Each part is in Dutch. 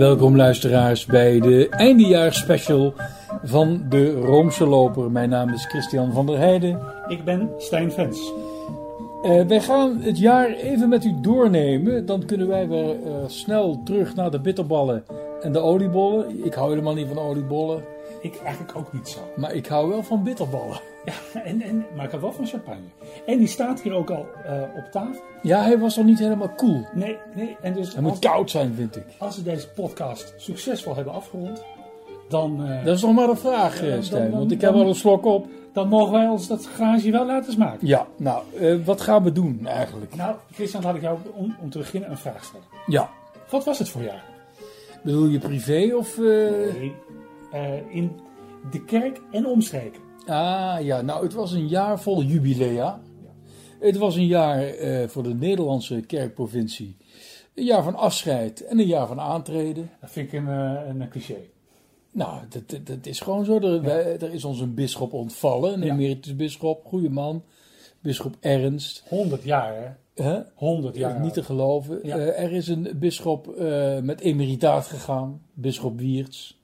Welkom luisteraars bij de eindejaarsspecial van de Roomse Loper. Mijn naam is Christian van der Heijden. Ik ben Stijn Vens. Uh, wij gaan het jaar even met u doornemen. Dan kunnen wij weer uh, snel terug naar de bitterballen en de oliebollen. Ik hou helemaal niet van oliebollen. Ik eigenlijk ook niet zo. Maar ik hou wel van bitterballen. Ja, en, en, maar ik hou wel van champagne. En die staat hier ook al uh, op tafel. Ja, hij was nog niet helemaal cool. Nee, nee. En dus hij moet koud zijn, vind ik. Als we deze podcast succesvol hebben afgerond, dan... Uh, dat is nog maar een vraag, uh, Stijn. Want ik heb al een slok op. Dan mogen wij ons dat garage wel laten smaken. Ja, nou, wat gaan we doen eigenlijk? Nou, Christian, had ik jou om, om te beginnen een vraag stellen. Ja. Wat was het voor jaar? Bedoel je privé of... Nee, in de kerk en omstreken. Ah ja, nou het was een jaar vol jubilea. Het was een jaar uh, voor de Nederlandse kerkprovincie. Een jaar van afscheid en een jaar van aantreden. Dat vind ik een, uh, een cliché. Nou, dat, dat, is gewoon zo. Er, ja. wij, er is ons een bisschop ontvallen, een ja. emeritus bisschop, goede man. Bisschop Ernst. 100 jaar, hè? Huh? 100 jaar. Niet te geloven. Ja. Uh, er is een bisschop met emeritaat gegaan, bisschop Wiertz.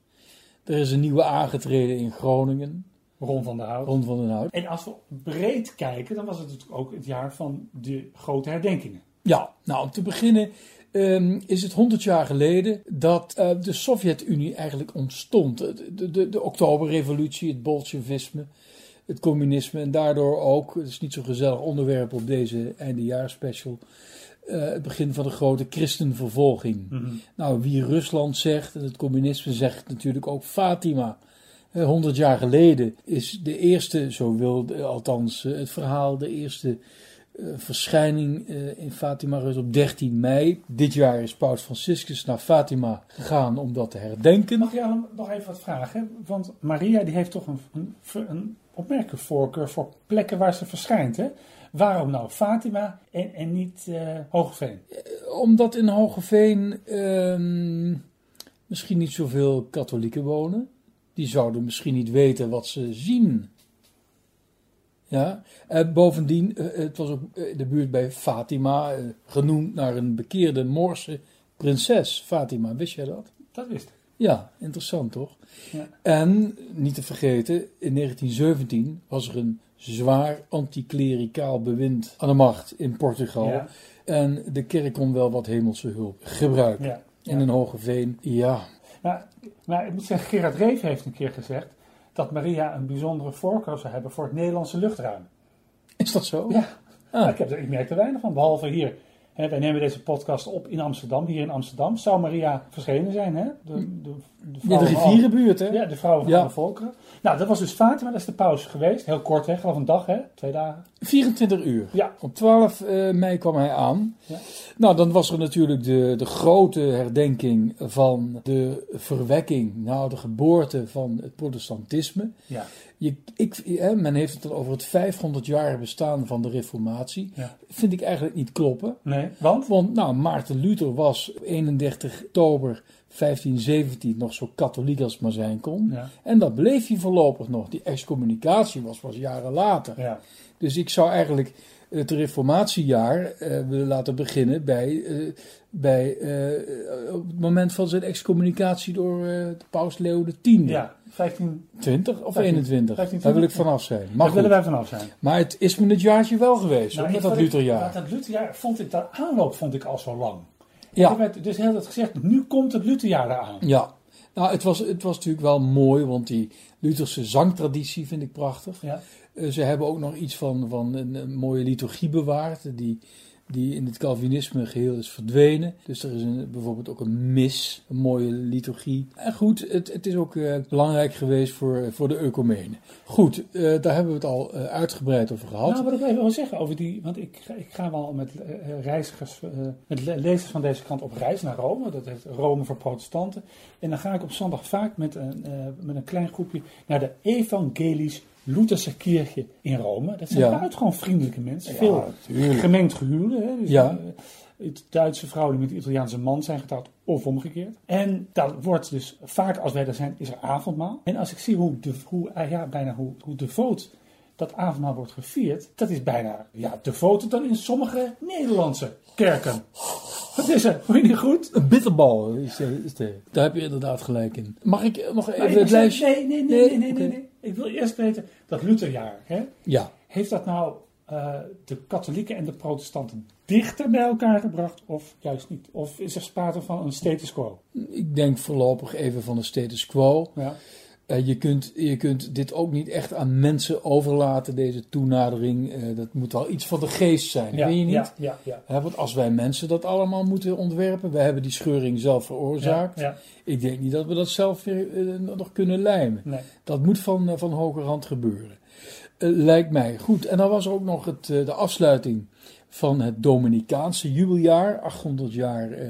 Er is een nieuwe aangetreden in Groningen. Ron van der Hout. Ron van der Hout. En als we breed kijken, dan was het natuurlijk ook het jaar van de grote herdenkingen. Ja, nou om te beginnen um, is het 100 jaar geleden dat uh, de Sovjet-Unie eigenlijk ontstond. De, de, de Oktoberrevolutie, het Bolsjewisme, het communisme en daardoor ook, het is niet zo'n gezellig onderwerp op deze eindejaarspecial, uh, het begin van de grote christenvervolging. Mhm. Nou, wie Rusland zegt en het communisme zegt natuurlijk ook Fatima. 100 jaar geleden is de eerste, zo wil althans het verhaal, de eerste uh, verschijning uh, in Fatima geweest op 13 mei. Dit jaar is Paus Franciscus naar Fatima gegaan om dat te herdenken. Mag je nog even wat vragen? Want Maria die heeft toch een, een, een opmerkelijke voorkeur voor plekken waar ze verschijnt. Hè? Waarom nou Fatima en, en niet uh, Hogeveen? Omdat in Hogeveen uh, misschien niet zoveel katholieken wonen. Die zouden misschien niet weten wat ze zien. Ja, uh, bovendien, het was ook de buurt bij Fatima, genoemd naar een bekeerde Moorse prinses. Fatima, wist jij dat? Dat wist ik. Ja, interessant toch? Ja. En, niet te vergeten, in 1917 was er een zwaar anticlericaal bewind aan de macht in Portugal. Ja. En de kerk kon wel wat hemelse hulp gebruiken. Ja. En in Hogeveen, ja. Maar, maar ik moet zeggen, Gerard Reef heeft een keer gezegd dat Maria een bijzondere voorkeur zou hebben voor het Nederlandse luchtruim. Is dat zo? Ja. Ah. Ik, heb er, ik merk er weinig van, behalve hier. Hè, wij nemen deze podcast op in Amsterdam, hier in Amsterdam. Zou Maria verschenen zijn, hè? De, de, de, Ja, de rivierenbuurt, hè? Ja, de vrouw van Ja. alle volkeren. Nou, dat was dus Fatima, dat is de pauze geweest. Heel kort, hè? Geloof een dag, hè? Twee dagen. 24 uur. Ja. Op 12 eh, mei kwam hij aan. Ja. Nou, dan was er natuurlijk de, de grote herdenking van de verwekking, nou de geboorte van het protestantisme. Ja. Je, ik, hè, men heeft het dan over het 500 jaar bestaan van de reformatie. Ja. Vind ik eigenlijk niet kloppen. Nee, want? Want nou, Maarten Luther was op 31 oktober 1517 nog zo katholiek als maar zijn kon. Ja. En dat bleef hij voorlopig nog. Die excommunicatie was pas jaren later. Ja. Dus ik zou eigenlijk het reformatiejaar eh, willen laten beginnen bij, eh, bij eh, op het moment van zijn excommunicatie door de paus Leo X. Ja, 15. 20 of 15, 21? 15, Daar wil ik 20. vanaf zijn. Maar, Daar willen wij vanaf zijn. maar het is me het jaartje wel geweest, hoor, met dat ik- Lutherjaar. Dat Lutherjaar vond ik, dat aanloop vond ik al zo lang. Ja. Ik heb dus heel dat gezegd, nu komt het Lutherjaar eraan. Ja, nou, het was, het was natuurlijk wel mooi, want die Lutherse zangtraditie vind ik prachtig. Ja. Eh, ze hebben ook nog iets van, van een, mooie liturgie bewaard, die, die in het Calvinisme geheel is verdwenen. Dus er is een, bijvoorbeeld ook een mis, een mooie liturgie. En goed, het, het is ook eh, belangrijk geweest voor, voor de ecumenen. Goed, eh, daar hebben we het al uitgebreid over gehad. Nou, wat ik even wil zeggen over die, want ik, ik ga wel met reizigers, met le- lezers van deze kant op reis naar Rome. Dat heet Rome voor protestanten. En dan ga ik op zondag vaak met een, met een klein groepje naar de Evangelisch Lutherse Kirche in Rome. Dat zijn Ja. buitengewoon vriendelijke mensen. Ja, Veel tuurlijk. gemengd gehuwden. Hè? Dus, Ja. eh, Duitse vrouw die met de Italiaanse man zijn getrouwd of omgekeerd. En dat wordt dus vaak als wij daar zijn, is er avondmaal. En als ik zie hoe, de, hoe eh, ja, bijna hoe, hoe devoot dat avondmaal wordt gevierd, dat is bijna ja, devoter dan in sommige Nederlandse kerken. Wat is er? Vond je niet goed? Een bitterbal is, de, is de, daar heb je inderdaad gelijk in. Mag ik nog even Nee, het lijstje? nee, nee, nee, Nee, nee, nee, oké. nee, nee. Ik wil eerst weten, dat Lutherjaar, hè? Ja. heeft dat nou eh, de katholieken en de protestanten dichter bij elkaar gebracht of juist niet? Of is er sprake van een status quo? Ik denk voorlopig even van de status quo. Ja. Eh, je, kunt, je kunt dit ook niet echt aan mensen overlaten, deze toenadering. Eh, dat moet wel iets van de geest zijn, Ja, weet je niet? ja, ja, ja. Hè, want als wij mensen dat allemaal moeten ontwerpen, wij hebben die scheuring zelf veroorzaakt. Ja, ja. Ik denk niet dat we dat zelf weer eh, nog kunnen lijmen. Nee. Dat moet van, van hogerhand gebeuren. Lijkt mij goed. En dan was er ook nog het, de afsluiting van het Dominicaanse jubeljaar. 800 jaar eh,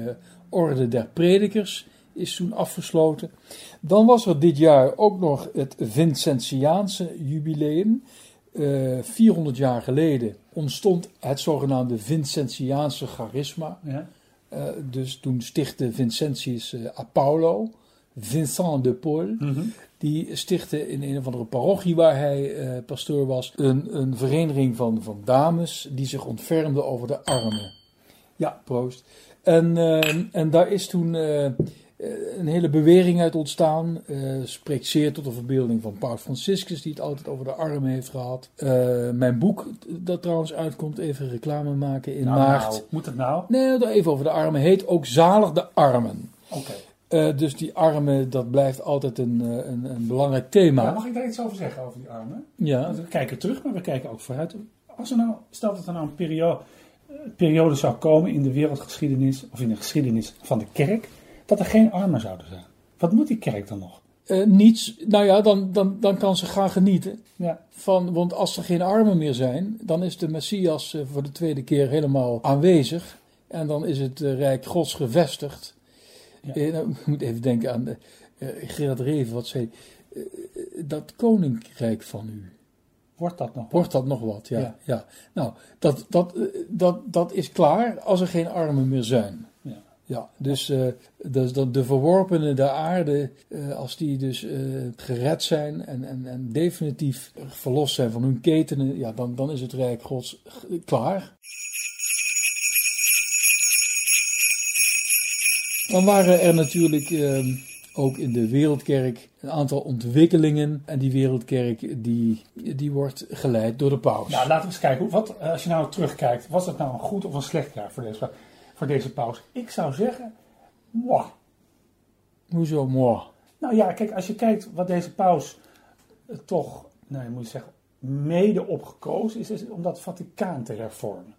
Orde der Predikers is toen afgesloten. Dan was er dit jaar ook nog het Vincentiaanse jubileum. Eh 400 jaar geleden ontstond het zogenaamde Vincentiaanse charisma. Ja. Eh, dus toen stichtte Vincentius eh, Apollo, Vincent de Paul. Mhm. Die stichtte in een of andere parochie waar hij pastoor was een, een vereniging van, van dames die zich ontfermden over de armen. Ja, proost. En, en daar is toen een hele bewering uit ontstaan. eh, spreekt zeer tot de verbeelding van Paus Franciscus, die het altijd over de armen heeft gehad. Eh, mijn boek, dat trouwens uitkomt, even reclame maken in Nou, maart. nou, moet het nou? Nee, daar even over de armen. Heet ook Zalig de Armen. Oké. Eh, dus die armen, dat blijft altijd een, eh, een, een belangrijk thema. Mag ik daar iets over zeggen, over die armen? Ja, we kijken terug, maar we kijken ook vooruit. Als er nou, stel dat er nou een periode, periode zou komen in de wereldgeschiedenis, of in de geschiedenis van de kerk, dat er geen armen zouden zijn. Wat moet die kerk dan nog? Eh, niets. Nou ja, dan, dan, dan kan ze gaan genieten. Ja, Van, want als er geen armen meer zijn, dan is de Messias eh, voor de tweede keer helemaal aanwezig. En dan is het eh, Rijk Gods gevestigd. Ja. Nou, ik moet even denken aan de, Gerard Reven, wat zei dat koninkrijk van u. wordt dat nog? Wordt dat nog wat? Ja. Ja. ja. Nou, dat, dat, dat, dat is klaar als er geen armen meer zijn. Ja. Dus, eh, dus dat de verworpenen der aarde, eh, als die dus eh, gered zijn en, en, en definitief verlost zijn van hun ketenen, ja, dan, dan is het Rijk Gods klaar. Dan waren er natuurlijk ook in de wereldkerk een aantal ontwikkelingen. En die wereldkerk die, die wordt geleid door de paus. Nou, laten we eens kijken. Wat, als je nou terugkijkt, was het nou een goed of een slecht jaar voor deze, voor deze paus? Ik zou zeggen, mwah. Hoezo, moi? Nou ja, kijk, als je kijkt wat deze paus eh, toch, nou je moet zeggen, mede opgekozen is, is om dat Vaticaan te hervormen.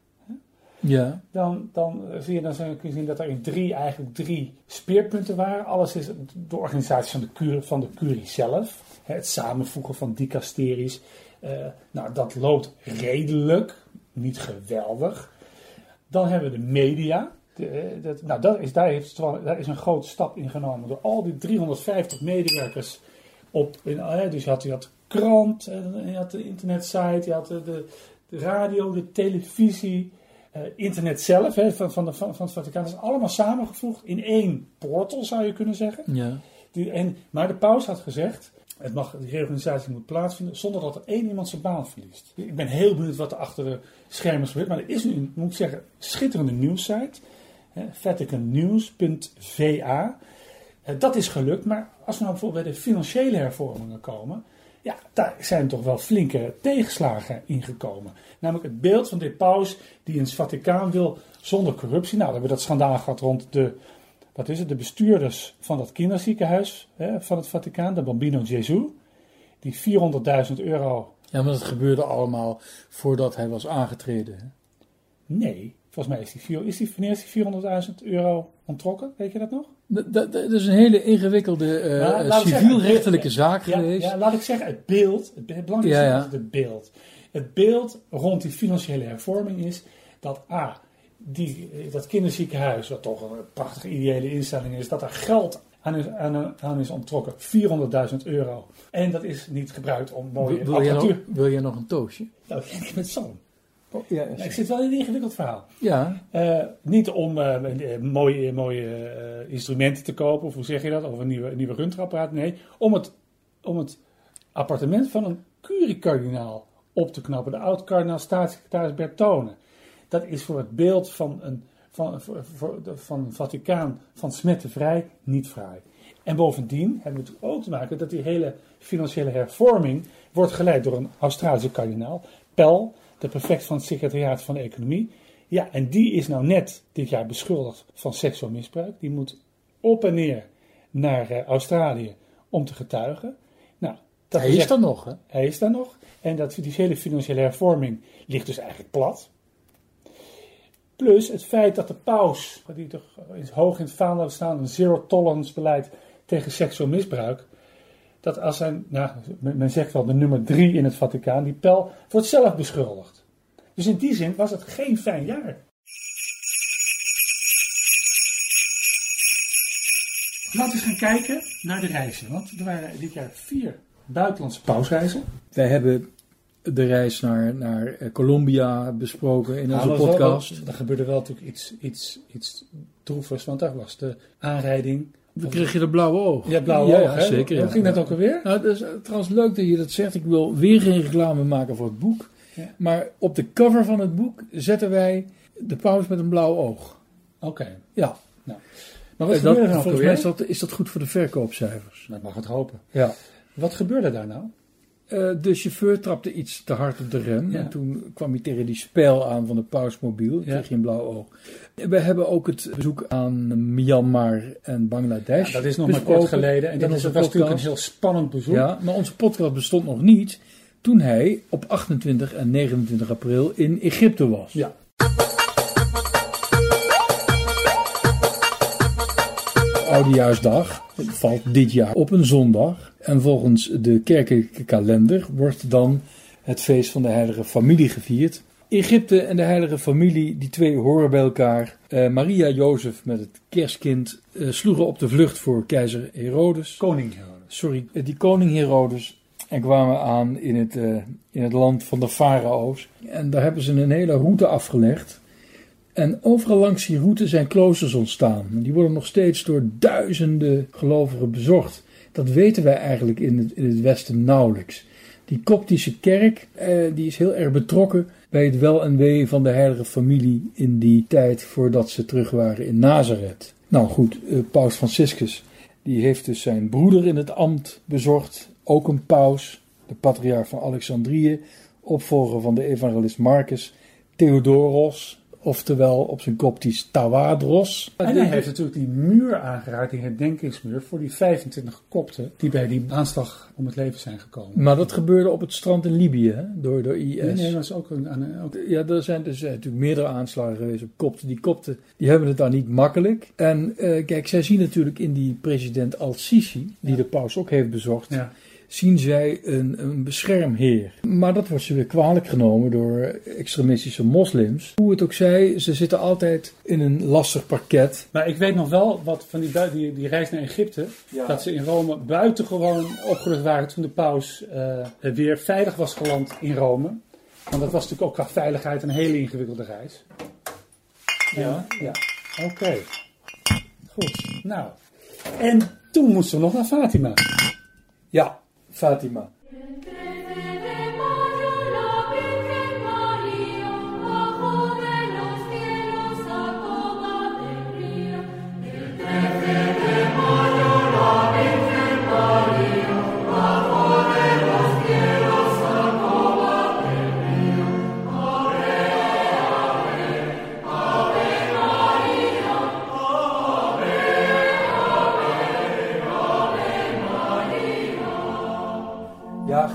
Ja, Dan, dan eh, zie je, dan zou je zien dat er in drie, eigenlijk drie speerpunten waren. Alles is de organisatie van de, curie, van de curie zelf. Het samenvoegen van dicasteries. Eh, nou, dat loopt redelijk, niet geweldig. Dan hebben we de media. De, eh, dat, nou, dat is, daar, heeft, daar is een grote stap in genomen door al die 350 medewerkers op. In, eh, dus je had, je had krant, en je had de internetsite, je had de, de, de radio, de televisie, eh, internet zelf hè, van, van, de, van, van het Vaticaan. Dat is allemaal samengevoegd in één portal, zou je kunnen zeggen. ja. Die, en, maar de paus had gezegd, het mag, die reorganisatie moet plaatsvinden zonder dat er één iemand zijn baan verliest. Ik ben heel benieuwd wat er achter de schermen gebeurt. Maar er is nu, moet ik zeggen, schitterende nieuwssite. vaticannews.va. Eh, Dat is gelukt, maar als we nou bijvoorbeeld bij de financiële hervormingen komen, ja, daar zijn toch wel flinke tegenslagen ingekomen. Namelijk het beeld van de paus die in het Vaticaan wil zonder corruptie. Nou, we hebben dat schandaal gehad rond de, wat is het, de bestuurders van dat kinderziekenhuis hè, van het Vaticaan, de Bambino Gesù. Die 400.000 euro, Ja, maar dat gebeurde allemaal voordat hij was aangetreden. hè? nee, volgens mij is die, is die, is die 400.000 euro onttrokken, weet je dat nog? Dat, dat, dat is een hele ingewikkelde Nou, zeggen, civielrechtelijke zaak Ja, geweest. ja, laat ik zeggen, het beeld, het, be- het belangrijkste Ja, ja. is het beeld. Het beeld rond die financiële hervorming is dat A, die, dat kinderziekenhuis, wat toch een prachtige ideële instelling is, dat er geld aan is, aan, aan is onttrokken, 400.000 euro. En dat is niet gebruikt om mooie Wil, wil, jij nog, apparatuur. wil jij nog een toastje? Nou, ik met zo'n. Oh, ja, Nou, ik zit wel in een ingewikkeld verhaal. ja, Eh, niet om eh, eh, mooie, mooie instrumenten te kopen, of hoe zeg je dat, of een nieuwe, nieuwe. Nee, om het, om het appartement van een curie-kardinaal op te knappen. De oud-kardinaal staatssecretaris Bertone. Dat is voor het beeld van een van, voor, voor, de- van het Vaticaan van smettenvrij niet fraai. En bovendien hebben we natuurlijk ook te maken dat die hele financiële hervorming wordt geleid door een Australische kardinaal, Pell, de prefect van het secretariaat van de economie. Ja, en die is nou net dit jaar beschuldigd van seksueel misbruik. Die moet op en neer naar eh, Australië om te getuigen. Nou, dat Hij is er nog, hè? hij is daar nog. En dat, die hele financiële hervorming ligt dus eigenlijk plat. Plus het feit dat de paus, die toch hoog in het vaandel heeft staan, een zero tolerance beleid tegen seksueel misbruik. Dat als zijn, nou, men men zegt wel de nummer drie in het Vaticaan, die Pel, wordt zelf beschuldigd. Dus in die zin was het geen fijn jaar. Laten we eens gaan kijken naar de reizen. Want er waren dit jaar vier buitenlandse pausreizen. Wij hebben de reis naar, naar eh, Colombia besproken in onze Nou, dat wel- podcast. Er gebeurde wel natuurlijk iets, iets, iets droevigs, want daar was de aanrijding. Dan kreeg je de blauwe oog. Ja, blauwe ja, oog, hè? zeker. Hoe ja. ging dat Ja. ook alweer? Nou, het is eh, trouwens leuk dat je dat zegt. Ik wil weer geen reclame maken voor het boek. Ja. Maar op de cover van het boek zetten wij de paus met een blauw oog. Oké. Ja, Maar wat Eh, dat, er nou volgens mij is dat, is dat goed voor de verkoopcijfers. Dat mag het hopen. Ja. Wat gebeurde daar nou? Eh, de chauffeur trapte iets te hard op de rem. Ja. En toen kwam hij tegen die spijl aan van de pausmobiel. Ja. Kreeg hij een blauw oog. We hebben ook het bezoek aan Myanmar en Bangladesh. dat is nog maar kort geleden. En dat, was natuurlijk een heel spannend bezoek. Ja, maar onze podcast bestond nog niet toen hij op 28 en 29 april in Egypte was. Ja. Oudejaarsdag valt dit jaar op een zondag. En volgens de kerkelijke kalender wordt dan het feest van de Heilige Familie gevierd. Egypte en de Heilige Familie, die twee horen bij elkaar. Eh, Maria Jozef met het kerstkind eh, sloegen op de vlucht voor keizer Herodes. Koning Herodes. Sorry, eh, die koning Herodes. En kwamen aan in het, in het land van de farao's. En daar hebben ze een hele route afgelegd. En overal langs die route zijn kloosters ontstaan. Die worden nog steeds door duizenden gelovigen bezocht. Dat weten wij eigenlijk in het, in het Westen nauwelijks. Die Koptische kerk eh, die is heel erg betrokken bij het wel en wee van de heilige familie in die tijd voordat ze terug waren in Nazareth. Nou goed, eh, Paus Franciscus die heeft dus zijn broeder in het ambt bezorgd. Ook een paus, de patriarch van Alexandrië, opvolger van de evangelist Marcus, Theodoros, oftewel op zijn koptisch Tawadros. En hij heeft natuurlijk die muur aangeraakt, die herdenkingsmuur, voor die 25 kopten die bij die aanslag om het leven zijn gekomen. Maar dat gebeurde op het strand in Libië, hè, door, door IS. Nee, nee, dat is ook een... een- ook- Ja, er zijn dus eh, natuurlijk meerdere aanslagen geweest op kopten. Die kopten die hebben het daar niet makkelijk. En eh, kijk, zij zien natuurlijk in die president Al-Sisi, die de paus ook heeft bezocht, ja. Zien zij een, een beschermheer. Maar dat wordt ze weer kwalijk genomen door extremistische moslims. Hoe het ook zij, ze zitten altijd in een lastig parket. Maar ik weet nog wel wat van die, die, die reis naar Egypte. Dat ze in Rome buitengewoon opgelucht waren toen de paus eh, weer veilig was geland in Rome. Want dat was natuurlijk ook qua veiligheid een hele ingewikkelde reis. Ja, ja. Oké. Goed. Nou. En toen moesten we nog naar Fatima. Ja, Fatima.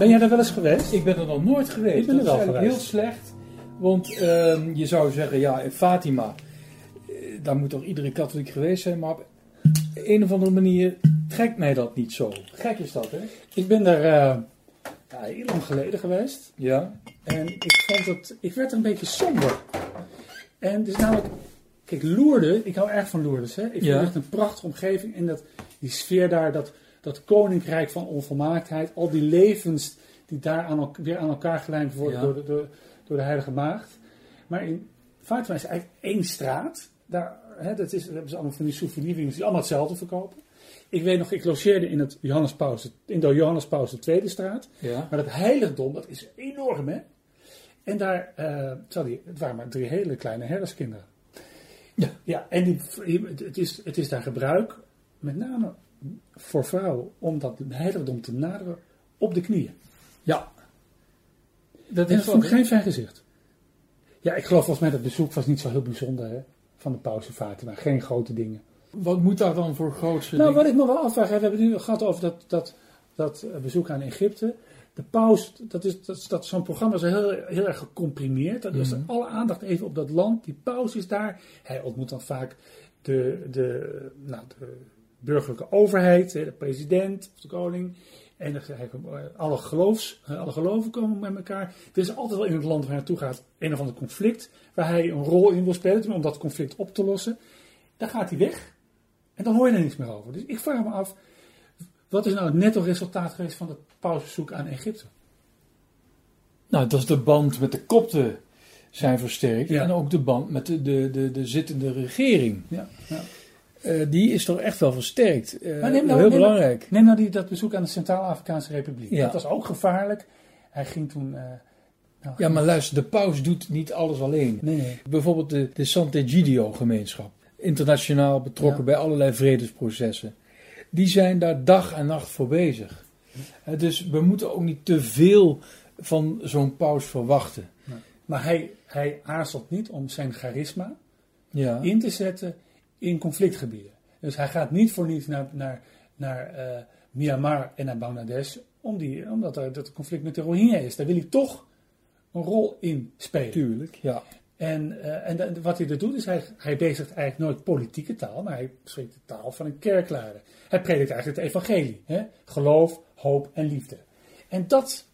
Ben jij daar wel eens geweest? Ik ben er nog nooit geweest. Ik ben er dat wel is eigenlijk geweest. heel slecht. Want ehm, je zou zeggen, ja, in Fatima, eh, daar moet toch iedere katholiek geweest zijn. Maar op een of andere manier trekt mij dat niet zo. Gek is dat, hè? Ik ben daar eh, ja, heel lang geleden geweest. Ja. En ik vond het, ik werd er een beetje somber. En het is namelijk, kijk, Lourdes, ik hou erg van Lourdes. Hè? Ik vind het echt een prachtige omgeving. En dat, die sfeer daar, dat, dat koninkrijk van onvolmaaktheid, al die levens die daar aan, weer aan elkaar gelijmd worden Ja. door, de, door, door de Heilige Maagd. Maar in Fatima is eigenlijk één straat. Daar, hè, dat is, hebben ze allemaal van die souvenirwinkels die allemaal hetzelfde verkopen. Ik weet nog, ik logeerde in, het Johannes Paus, in de Johannes Paus de Tweede straat. Ja. Maar dat heiligdom, dat is enorm, hè? En daar, sorry, het waren maar drie hele kleine herderskinderen. Ja. ja en die, het, is, het is daar gebruik, met name voor vrouwen, om dat heiligdom te naderen op de knieën. Ja. Dat is vond ik geen fijn gezicht. Ja, ik geloof volgens mij dat bezoek was niet zo heel bijzonder hè, van de pauze Fatima. Geen grote dingen. Wat moet daar dan voor grootste Nou, dingen? wat ik me wel afvraag, hè, we hebben het nu gehad over dat, dat, dat bezoek aan Egypte. De paus, dat is, dat, dat, zo'n programma is heel, heel erg gecomprimeerd. Dat is Mhm. alle aandacht even op dat land. Die paus is daar. Hij ontmoet dan vaak de, de, nou, de burgerlijke overheid, de president of de koning. En eh, alle, geloofs, eh, alle geloven komen met elkaar. Er is altijd wel in het land waar hij naartoe gaat een of ander conflict. Waar hij een rol in wil spelen om dat conflict op te lossen. Dan gaat hij weg. En dan hoor je er niks meer over. Dus ik vraag me af, wat is nou het netto resultaat geweest van het pausbezoek aan Egypte? Nou, dat is de band met de kopten zijn versterkt. Ja. En ook de band met de, de, de, de zittende regering. Ja, ja. Eh, die is toch echt wel versterkt. Maar neem nou- heel neem- belangrijk. Neem nou die, dat bezoek aan de Centraal-Afrikaanse Republiek. Ja. Dat was ook gevaarlijk. Hij ging toen... eh, nou, Ja, maar luister, de paus doet niet alles alleen. Nee, nee. Bijvoorbeeld de, de Sant'Egidio-gemeenschap. Internationaal betrokken Ja. bij allerlei vredesprocessen. Die zijn daar dag en nacht voor bezig. Eh, dus we moeten ook niet te veel van zo'n paus verwachten. Maar hij, hij aarzelt niet om zijn charisma Ja. in te zetten in conflictgebieden. Dus hij gaat niet voor niets naar, naar, naar eh, Myanmar en naar Bangladesh, om die, omdat er dat conflict met de Rohingya is. Daar wil hij toch een rol in spelen. Tuurlijk, ja. En, eh, en wat hij er doet, is hij, hij bezigt eigenlijk nooit politieke taal, maar hij spreekt de taal van een kerklade. Hij predikt eigenlijk het evangelie. Hè? Geloof, hoop en liefde. En dat,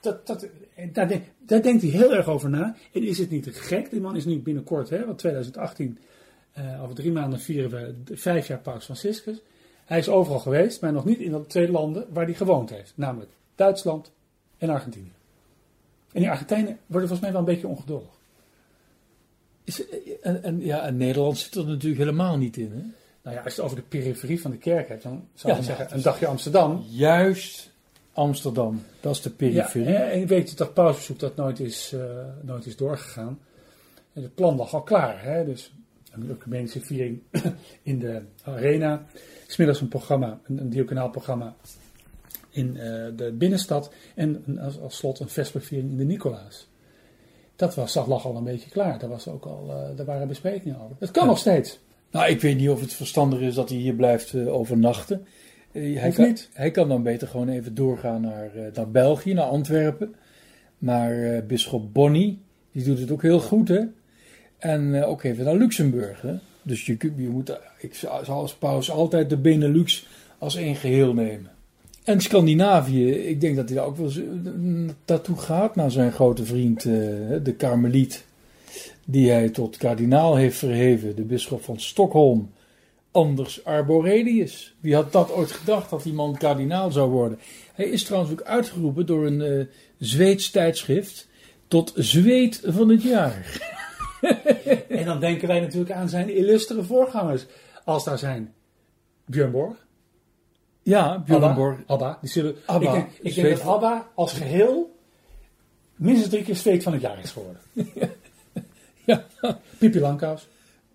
dat, dat, daar, denk- daar denkt hij heel erg over na. En is het niet te gek? Die man is nu binnenkort, hè, want 2018, eh, over drie maanden vieren we de vijf jaar Paus Franciscus. Hij is overal geweest, maar nog niet in de twee landen waar hij gewoond heeft. Namelijk Duitsland en Argentinië. En die Argentijnen worden volgens mij wel een beetje ongeduldig. Is, eh, en, en, ja, en Nederland zit er natuurlijk helemaal niet in. Hè? Nou ja, als je het over de periferie van de kerk hebt, dan zou Ja, je nou, zeggen, het een dagje Amsterdam. Juist Amsterdam, dat is de Ja, periferie. hè, en je weet dat pausbezoek dat nooit is, eh, nooit is doorgegaan. En het plan lag al klaar. Hè? Dus een ecumenische viering in de arena. Smiddags een programma, een, een programma in eh, de binnenstad. En een- als, als slot een vesperviering in de Nicolaas. Dat, was, dat lag al een beetje klaar. Daar, was ook al, eh, daar waren besprekingen over. Dat kan Ja. nog steeds. Nou, ik weet niet of het verstandig is dat hij hier blijft eh, overnachten. Hij, Of kan, niet? hij kan dan beter gewoon even doorgaan naar, naar België, naar Antwerpen. Maar bisschop Bonny, die doet het ook heel goed, hè. En eh, ook even naar Luxemburg, hè. Dus je, moet, ik zou zou als paus altijd de Benelux als één geheel nemen. En Scandinavië, ik denk dat hij daar ook wel eh, naartoe gaat, naar zijn grote vriend, eh, de Karmeliet die hij tot kardinaal heeft verheven, de bisschop van Stockholm, Anders Arborelius. Wie had dat ooit gedacht dat die man kardinaal zou worden? Hij is trouwens ook uitgeroepen door een eh, Zweeds tijdschrift tot zweet van het jaar. En dan denken wij natuurlijk aan zijn illustere voorgangers. Als daar zijn Björn Borg, Ja, Björn Abba, Borg. Abba, die zullen, Abba, ik denk, ik denk dat Abba als geheel minstens drie keer zweet van het jaar is geworden. Ja. Pipi Langkous,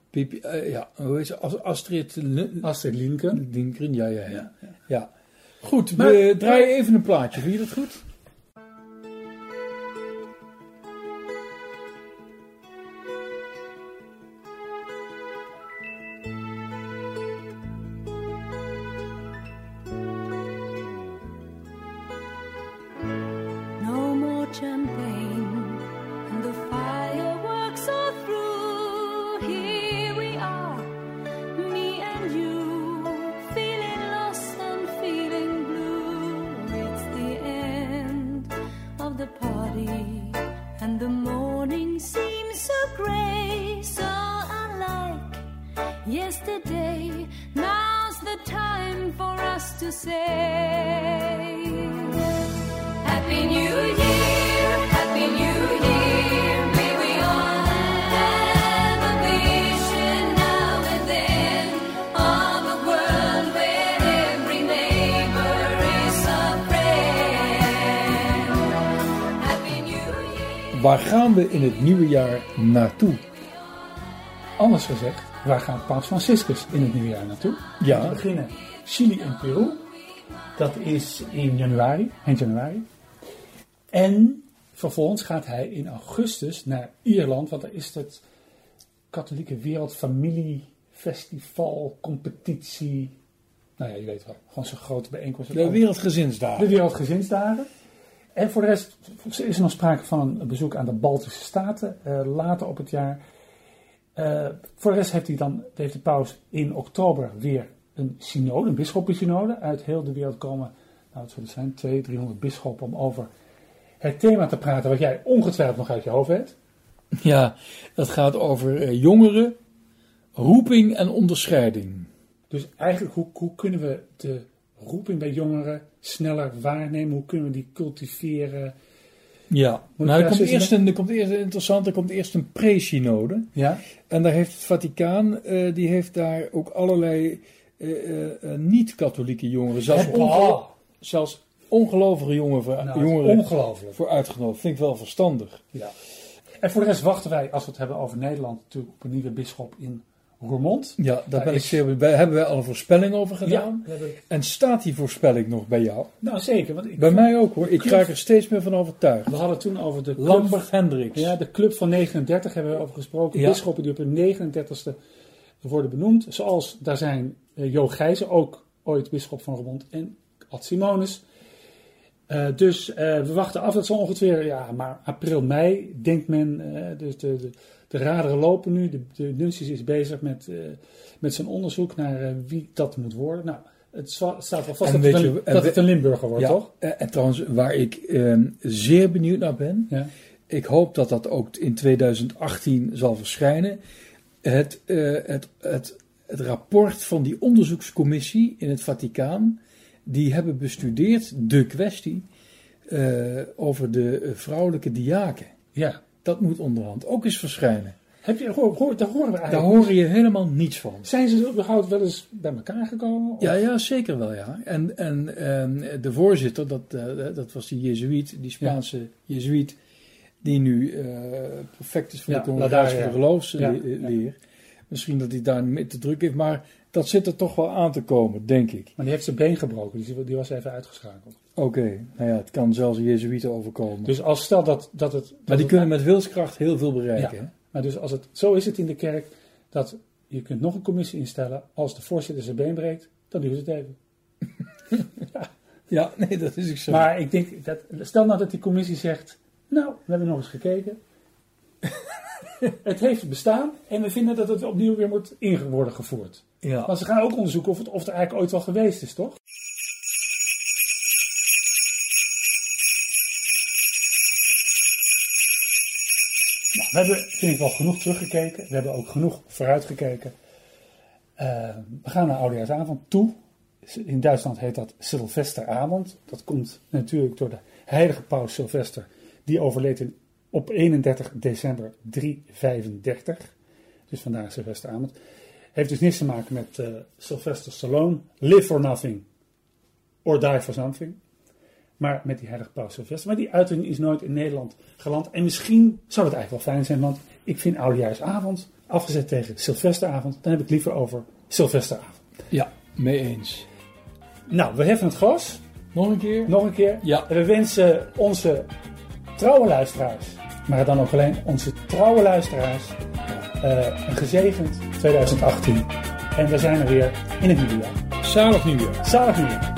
Pipi, eh, ja, hoe het? As- Astrid Astrid Lindgren. Lindgren, ja, ja, ja. Ja, ja. Goed, Maar- we draaien even een plaatje. Vind je dat goed? Waar gaan we in het nieuwe jaar naartoe? Anders gezegd, waar gaat Paus Franciscus in het nieuwe jaar naartoe? Ja. We beginnen Chili en Peru. Dat is in januari, eind januari. En vervolgens gaat hij in augustus naar Ierland, want daar is het katholieke wereldfamiliefestival, competitie. Nou ja, je weet wel, gewoon zo'n grote bijeenkomst. De Wereldgezinsdagen. De Wereldgezinsdagen. En voor de rest is er nog sprake van een bezoek aan de Baltische Staten eh, later op het jaar. Eh, voor de rest heeft, hij dan, heeft de paus in oktober weer een synode, een bisschoppensynode. Uit heel de wereld komen, nou het zullen zijn, 200, 300 bisschoppen om over het thema te praten wat jij ongetwijfeld nog uit je hoofd weet. Ja, dat gaat over eh, jongeren, roeping en onderscheiding. Dus eigenlijk, hoe, hoe kunnen we de roeping bij jongeren sneller waarnemen? Hoe kunnen we die cultiveren? Ja, nou, er, komt eerst een, er komt eerst interessant, er komt eerst een pre-synode. Ja? En daar heeft het Vaticaan, eh, die heeft daar ook allerlei eh, eh, niet-katholieke jongeren, zelfs, onge- oh, zelfs ongelovige jongeren, voor, nou, jongeren voor uitgenodigd. Vind ik wel verstandig. Ja. En voor de rest wachten wij, als we het hebben over Nederland, natuurlijk op een nieuwe bisschop in Roermond. Ja, daar ben ik zeer hebben wij al een voorspelling over gedaan. hebben- En staat die voorspelling nog bij jou? nou zeker, want ik, Bij mij ook hoor. Ik raak er steeds meer van overtuigd. we hadden toen over de club, Lambert Hendricks. ja, de club van 39 hebben we over gesproken. Ja. Bisschoppen die op hun 39ste worden benoemd. Zoals daar zijn eh, Jo Gijzen, ook ooit bisschop van Roermond, en Ad Simonis. Eh, dus eh, we wachten af, dat zal ongeveer, ja, maar april, mei, denkt men. dus de, de, de raderen lopen nu. De, de Nuncius is bezig met, eh, met zijn onderzoek naar eh, wie dat moet worden. Nou, het staat wel vast dat, het, je- dat we- het een Limburger wordt, Ja, toch? En trouwens, waar ik eh, zeer benieuwd naar ben. Ja. Ik hoop dat dat ook in 2018 zal verschijnen. Het, eh, het, het, het rapport van die onderzoekscommissie in het Vaticaan. Die hebben bestudeerd de kwestie over de vrouwelijke diaken. ja. Dat moet onderhand ook eens verschijnen. Heb je, hoor, hoor, daar horen we Daar eigenlijk. hoor je helemaal niets van. Zijn ze überhaupt wel eens bij elkaar gekomen? Of- Ja, ja, zeker wel, ja. En, en de voorzitter, dat, eh, dat was die Jezuïet, die Spaanse Jezuïet, die nu eh perfect is voor Ja, de congregatie voor ja. geloofsleer. Ja, ja. Misschien dat hij daar mee te druk heeft, maar dat zit er toch wel aan te komen, denk ik. Maar die heeft zijn been gebroken, dus die, was even uitgeschakeld. Oké, nou ja, het kan zelfs Jezuïeten overkomen. Dus als stel dat, dat het... dat maar die het- kunnen met wilskracht heel veel bereiken. Ja. Maar dus als het, zo is het in de kerk, dat je kunt nog een commissie instellen. Als de voorzitter zijn been breekt, dan duurt het even. Ja, nee, dat is ook zo. Maar ik denk, dat, stel nou dat die commissie zegt, nou, we hebben nog eens gekeken. het heeft bestaan en we vinden dat het opnieuw weer moet in worden gevoerd. ja. Want ze gaan ook onderzoeken of het, of het er eigenlijk ooit wel geweest is, toch? Nou, we hebben, vind ik wel, genoeg teruggekeken. We hebben ook genoeg vooruitgekeken. Eh, we gaan naar Oudejaarsavond toe. In Duitsland heet dat Sylvesteravond. Dat komt natuurlijk door de heilige paus Sylvester. Die overleed in, op 31 december 335. Dus vandaag Sylvesteravond. Heeft dus niks te maken met eh, Sylvester Stallone. Live for nothing. Or die for something. Maar met die heilige paus Sylvester. Maar die uiting is nooit in Nederland geland. En misschien zou het eigenlijk wel fijn zijn. Want ik vind Oudejaarsavond afgezet tegen Sylvesteravond. Dan heb ik liever over Sylvesteravond. ja, mee eens. Nou, we heffen het glas. Nog een keer? Nog een keer. Ja. We wensen onze trouwe luisteraars. Maar dan ook alleen onze trouwe luisteraars. eh, een gezegend 2018. En we zijn er weer in het nieuwe jaar. Zalig nieuwjaar. Zalig nieuwjaar.